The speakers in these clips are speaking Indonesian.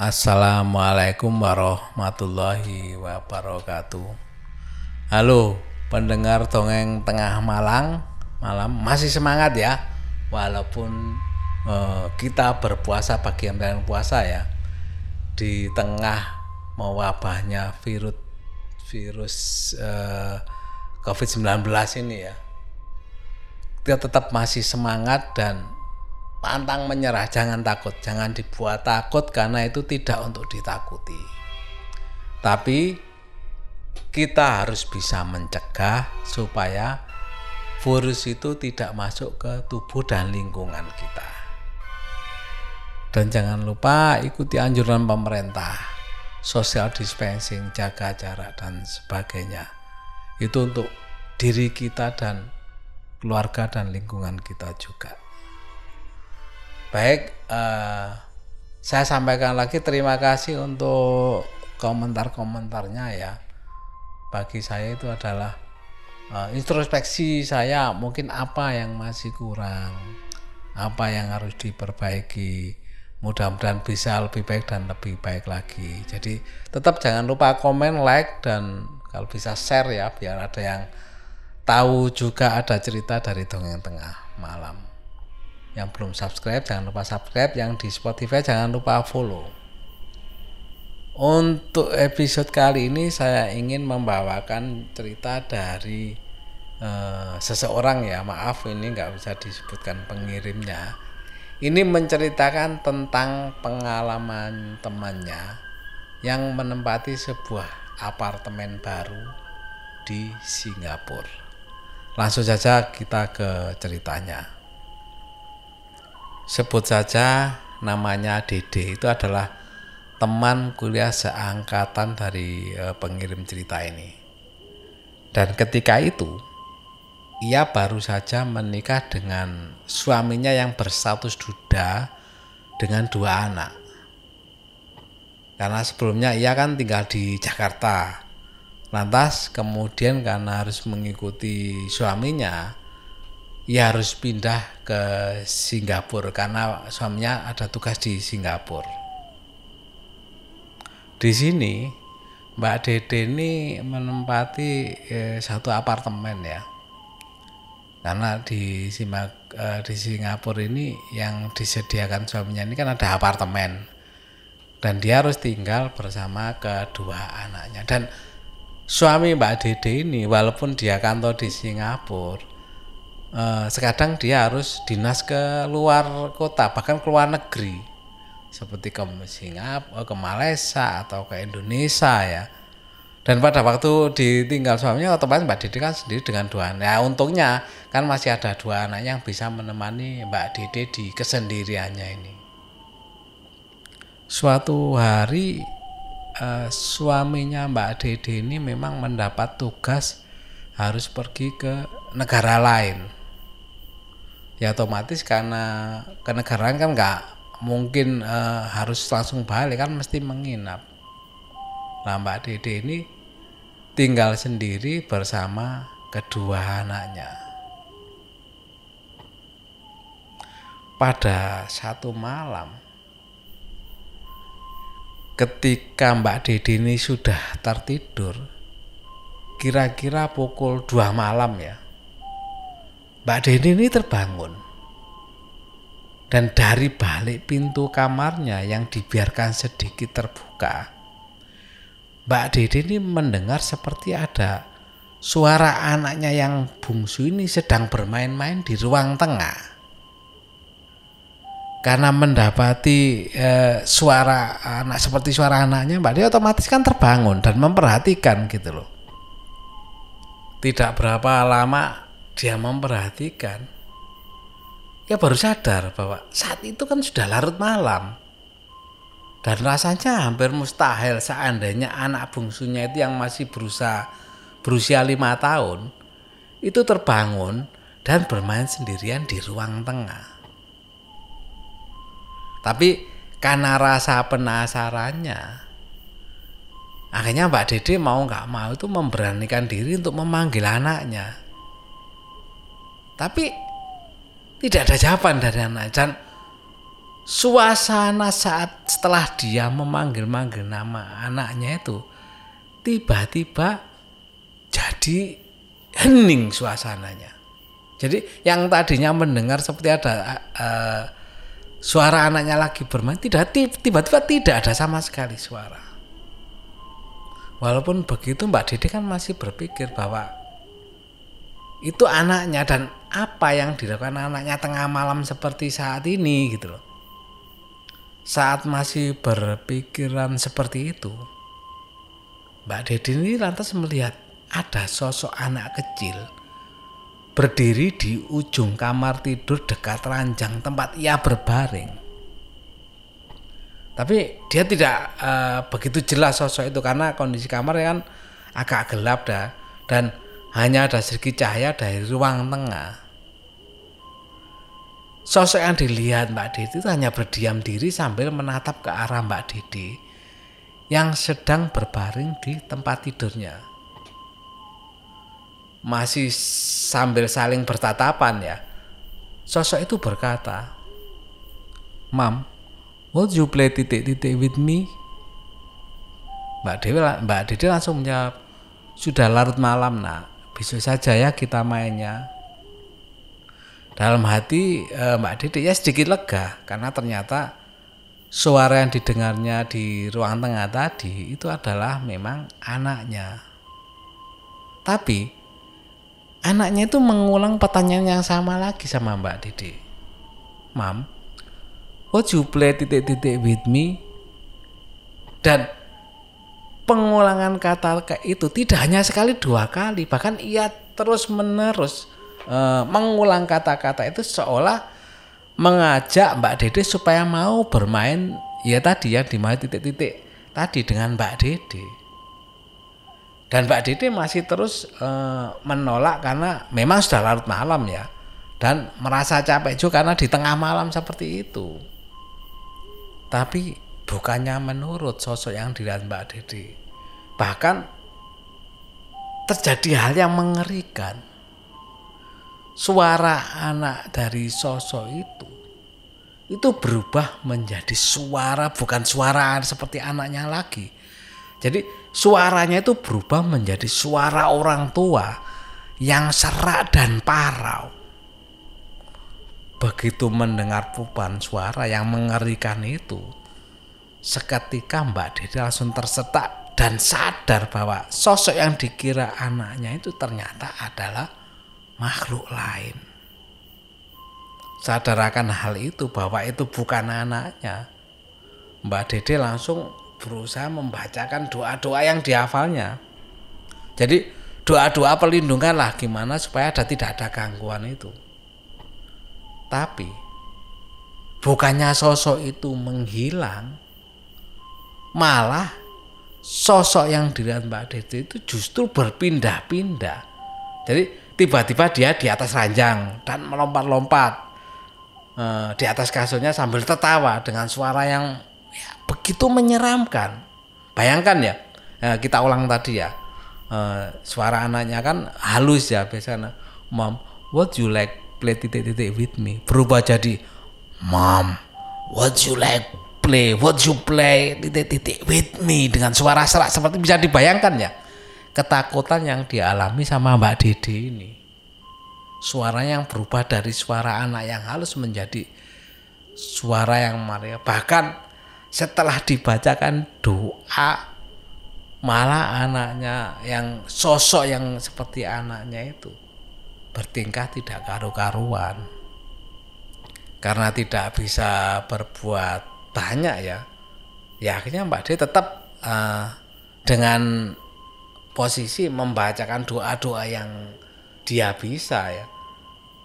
Assalamualaikum warahmatullahi wabarakatuh. Halo, pendengar dongeng tengah Malang, malam masih semangat ya, walaupun eh, kita berpuasa bagi yang puasa ya, di tengah mewabahnya virus virus eh, COVID-19 ini ya, kita tetap masih semangat dan pantang menyerah, jangan takut, jangan dibuat takut karena itu tidak untuk ditakuti. Tapi kita harus bisa mencegah supaya virus itu tidak masuk ke tubuh dan lingkungan kita. Dan jangan lupa ikuti anjuran pemerintah, social distancing, jaga jarak dan sebagainya. Itu untuk diri kita dan keluarga dan lingkungan kita juga. Baik, uh, saya sampaikan lagi terima kasih untuk komentar-komentarnya ya. Bagi saya itu adalah uh, introspeksi saya mungkin apa yang masih kurang, apa yang harus diperbaiki. Mudah-mudahan bisa lebih baik dan lebih baik lagi. Jadi tetap jangan lupa komen, like dan kalau bisa share ya biar ada yang tahu juga ada cerita dari dongeng tengah malam yang belum subscribe jangan lupa subscribe. Yang di Spotify jangan lupa follow. Untuk episode kali ini saya ingin membawakan cerita dari uh, seseorang ya. Maaf ini nggak bisa disebutkan pengirimnya. Ini menceritakan tentang pengalaman temannya yang menempati sebuah apartemen baru di Singapura. Langsung saja kita ke ceritanya sebut saja namanya Dede itu adalah teman kuliah seangkatan dari e, pengirim cerita ini. Dan ketika itu ia baru saja menikah dengan suaminya yang berstatus duda dengan dua anak. Karena sebelumnya ia kan tinggal di Jakarta. Lantas kemudian karena harus mengikuti suaminya, ia harus pindah ke Singapura karena suaminya ada tugas di Singapura. Di sini Mbak Dede ini menempati eh, satu apartemen ya. Karena di eh, di Singapura ini yang disediakan suaminya ini kan ada apartemen. Dan dia harus tinggal bersama kedua anaknya dan suami Mbak Dede ini walaupun dia kantor di Singapura uh, sekadang dia harus dinas ke luar kota bahkan ke luar negeri seperti ke Singapura, ke Malaysia atau ke Indonesia ya. Dan pada waktu ditinggal suaminya otomatis Mbak Dede kan sendiri dengan dua anak. Ya untungnya kan masih ada dua anak yang bisa menemani Mbak Dede di kesendiriannya ini. Suatu hari uh, suaminya Mbak Dede ini memang mendapat tugas harus pergi ke negara lain ya otomatis karena kenegaraan kan nggak mungkin uh, harus langsung balik kan mesti menginap. Nah Mbak Dede ini tinggal sendiri bersama kedua anaknya. Pada satu malam, ketika Mbak Dede ini sudah tertidur, kira-kira pukul 2 malam ya, Mbak Deni ini terbangun dan dari balik pintu kamarnya yang dibiarkan sedikit terbuka, Mbak Dede ini mendengar seperti ada suara anaknya yang bungsu ini sedang bermain-main di ruang tengah. Karena mendapati e, suara anak seperti suara anaknya, Mbak Dede otomatis kan terbangun dan memperhatikan gitu loh. Tidak berapa lama dia memperhatikan, ya baru sadar bahwa saat itu kan sudah larut malam. Dan rasanya hampir mustahil seandainya anak bungsunya itu yang masih berusaha berusia lima tahun itu terbangun dan bermain sendirian di ruang tengah. Tapi karena rasa penasarannya, akhirnya Mbak Dede mau nggak mau itu memberanikan diri untuk memanggil anaknya. Tapi tidak ada jawaban dari anak dan suasana saat setelah dia memanggil-manggil nama anaknya itu tiba-tiba jadi hening suasananya. Jadi yang tadinya mendengar seperti ada uh, suara anaknya lagi bermain tidak tiba-tiba tidak ada sama sekali suara. Walaupun begitu Mbak Dede kan masih berpikir bahwa itu anaknya dan apa yang dilakukan anaknya tengah malam seperti saat ini gitu loh. Saat masih berpikiran seperti itu, Mbak Dede ini lantas melihat ada sosok anak kecil berdiri di ujung kamar tidur dekat ranjang tempat ia berbaring. Tapi dia tidak uh, begitu jelas sosok itu karena kondisi kamar kan agak gelap dah dan hanya ada sedikit cahaya dari ruang tengah. Sosok yang dilihat Mbak Didi itu hanya berdiam diri sambil menatap ke arah Mbak Didi yang sedang berbaring di tempat tidurnya masih sambil saling bertatapan ya. Sosok itu berkata, Mam, would you play titik-titik with me? Mbak Dewi, Mbak Dede langsung menjawab, sudah larut malam nak, besok saja ya kita mainnya. Dalam hati eh, Mbak Dede ya sedikit lega karena ternyata suara yang didengarnya di ruang tengah tadi itu adalah memang anaknya. Tapi anaknya itu mengulang pertanyaan yang sama lagi sama Mbak Dede. Mam, would you play titik-titik with me? Dan pengulangan kata itu tidak hanya sekali dua kali, bahkan ia terus menerus uh, mengulang kata-kata itu seolah mengajak Mbak Dede supaya mau bermain ya tadi ya di mana titik-titik tadi dengan Mbak Dede. Dan Mbak Dede masih terus e, menolak karena memang sudah larut malam ya. Dan merasa capek juga karena di tengah malam seperti itu. Tapi bukannya menurut sosok yang dilihat Mbak Dede. Bahkan terjadi hal yang mengerikan. Suara anak dari sosok itu itu berubah menjadi suara bukan suara seperti anaknya lagi. Jadi suaranya itu berubah menjadi suara orang tua yang serak dan parau. Begitu mendengar pupan suara yang mengerikan itu, seketika Mbak Dede langsung tersetak dan sadar bahwa sosok yang dikira anaknya itu ternyata adalah makhluk lain. Sadar akan hal itu bahwa itu bukan anaknya. Mbak Dede langsung berusaha membacakan doa-doa yang dihafalnya. Jadi doa-doa perlindungan lah gimana supaya ada tidak ada gangguan itu. Tapi bukannya sosok itu menghilang, malah sosok yang dilihat Mbak Dede itu justru berpindah-pindah. Jadi tiba-tiba dia di atas ranjang dan melompat-lompat eh, di atas kasurnya sambil tertawa dengan suara yang begitu menyeramkan. Bayangkan ya, eh, kita ulang tadi ya, eh, suara anaknya kan halus ya biasanya. Mom, what you like play titik-titik with me? Berubah jadi, Mom, what you like play, what you play titik-titik with me dengan suara serak seperti bisa dibayangkan ya ketakutan yang dialami sama Mbak Dede ini. Suara yang berubah dari suara anak yang halus menjadi suara yang maria. Bahkan setelah dibacakan doa malah anaknya yang sosok yang seperti anaknya itu bertingkah tidak karu-karuan karena tidak bisa berbuat banyak ya. Ya akhirnya Mbak De tetap uh, dengan posisi membacakan doa-doa yang dia bisa ya.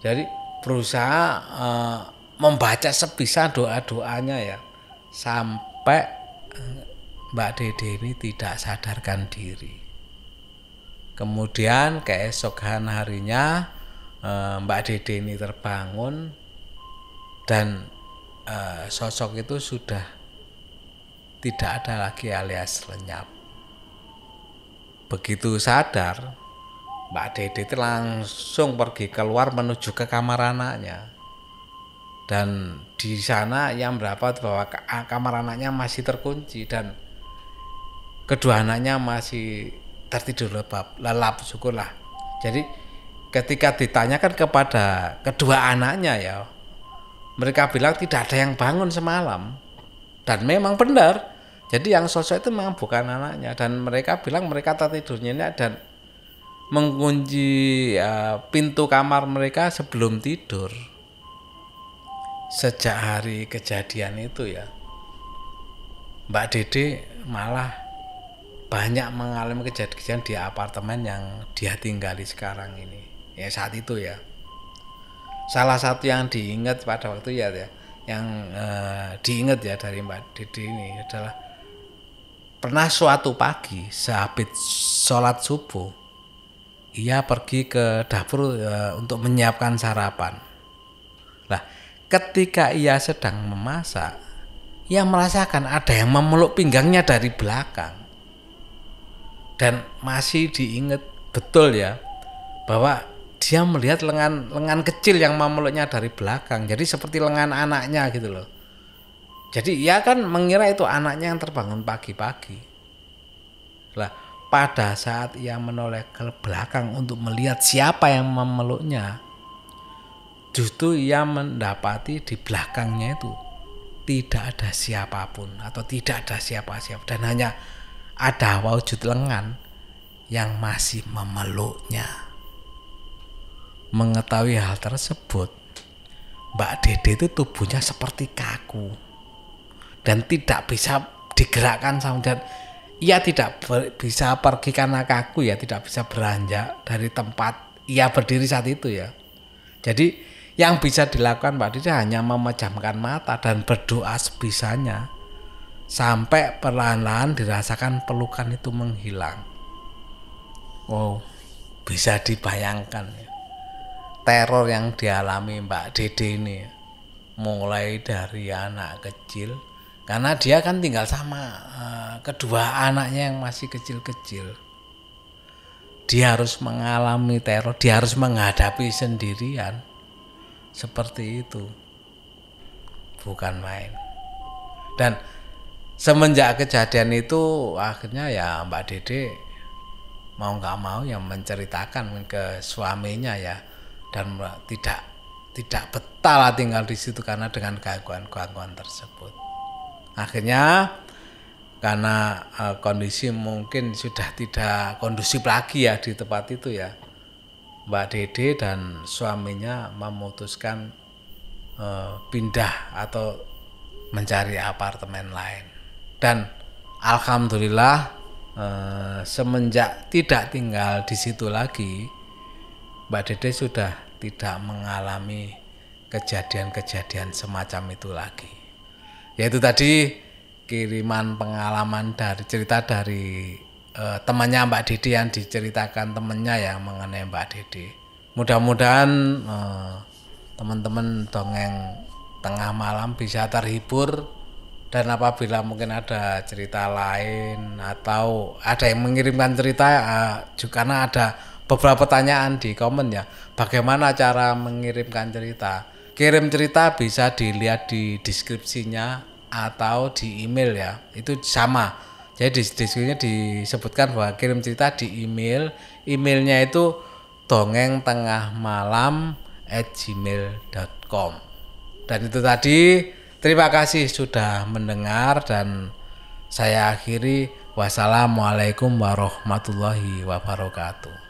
Jadi berusaha uh, membaca sebisa doa-doanya ya. Sampai eh, Mbak Dede ini tidak sadarkan diri. Kemudian keesokan harinya Mbak Dede ini terbangun dan eh, sosok itu sudah tidak ada lagi alias lenyap. Begitu sadar, Mbak Dede itu langsung pergi keluar menuju ke kamar anaknya. dan di sana yang berapa bahwa kamar anaknya masih terkunci dan kedua anaknya masih tertidur lelap, lelap syukurlah jadi ketika ditanyakan kepada kedua anaknya ya mereka bilang tidak ada yang bangun semalam. Dan memang benar. Jadi yang sosok itu memang bukan anaknya. Dan mereka bilang mereka tertidurnya dan mengunci uh, pintu kamar mereka sebelum tidur. Sejak hari kejadian itu ya. Mbak Dede malah banyak mengalami kejadian di apartemen yang dia tinggali sekarang ini. Ya saat itu ya salah satu yang diingat pada waktu ya, ya yang uh, diingat ya dari Mbak Dede ini adalah pernah suatu pagi sehabis sholat subuh ia pergi ke dapur uh, untuk menyiapkan sarapan lah ketika ia sedang memasak, ia merasakan ada yang memeluk pinggangnya dari belakang. Dan masih diingat betul ya bahwa dia melihat lengan lengan kecil yang memeluknya dari belakang. Jadi seperti lengan anaknya gitu loh. Jadi ia kan mengira itu anaknya yang terbangun pagi-pagi. Lah, pada saat ia menoleh ke belakang untuk melihat siapa yang memeluknya, justru ia mendapati di belakangnya itu tidak ada siapa pun atau tidak ada siapa-siapa dan hanya ada wujud lengan yang masih memeluknya. Mengetahui hal tersebut, Mbak Dede itu tubuhnya seperti kaku dan tidak bisa digerakkan sama dan ia tidak bisa pergi karena kaku ya tidak bisa beranjak dari tempat ia berdiri saat itu ya. Jadi yang bisa dilakukan Mbak Didi hanya memejamkan mata dan berdoa sebisanya sampai perlahan-lahan dirasakan pelukan itu menghilang. Wow, bisa dibayangkan ya. Teror yang dialami Mbak Dede ini. Mulai dari anak kecil karena dia kan tinggal sama uh, kedua anaknya yang masih kecil-kecil. Dia harus mengalami teror, dia harus menghadapi sendirian. Seperti itu. Bukan main. Dan semenjak kejadian itu akhirnya ya Mbak Dede mau nggak mau yang menceritakan ke suaminya ya dan tidak tidak betah tinggal di situ karena dengan gangguan-gangguan tersebut akhirnya karena uh, kondisi mungkin sudah tidak kondusif lagi ya di tempat itu ya Mbak Dede dan suaminya memutuskan uh, pindah atau mencari apartemen lain. Dan alhamdulillah uh, semenjak tidak tinggal di situ lagi, Mbak Dede sudah tidak mengalami kejadian-kejadian semacam itu lagi. Yaitu tadi kiriman pengalaman dari cerita dari uh, temannya Mbak Didi yang diceritakan temannya ya mengenai Mbak Didi. Mudah-mudahan uh, teman-teman dongeng tengah malam bisa terhibur dan apabila mungkin ada cerita lain atau ada yang mengirimkan cerita uh, juga karena ada beberapa pertanyaan di komen ya. Bagaimana cara mengirimkan cerita? Kirim cerita bisa dilihat di deskripsinya atau di email ya. Itu sama. Jadi di deskripsinya disebutkan bahwa kirim cerita di email. Emailnya itu dongeng tengah malam at gmail.com dan itu tadi terima kasih sudah mendengar dan saya akhiri. Wassalamualaikum warahmatullahi wabarakatuh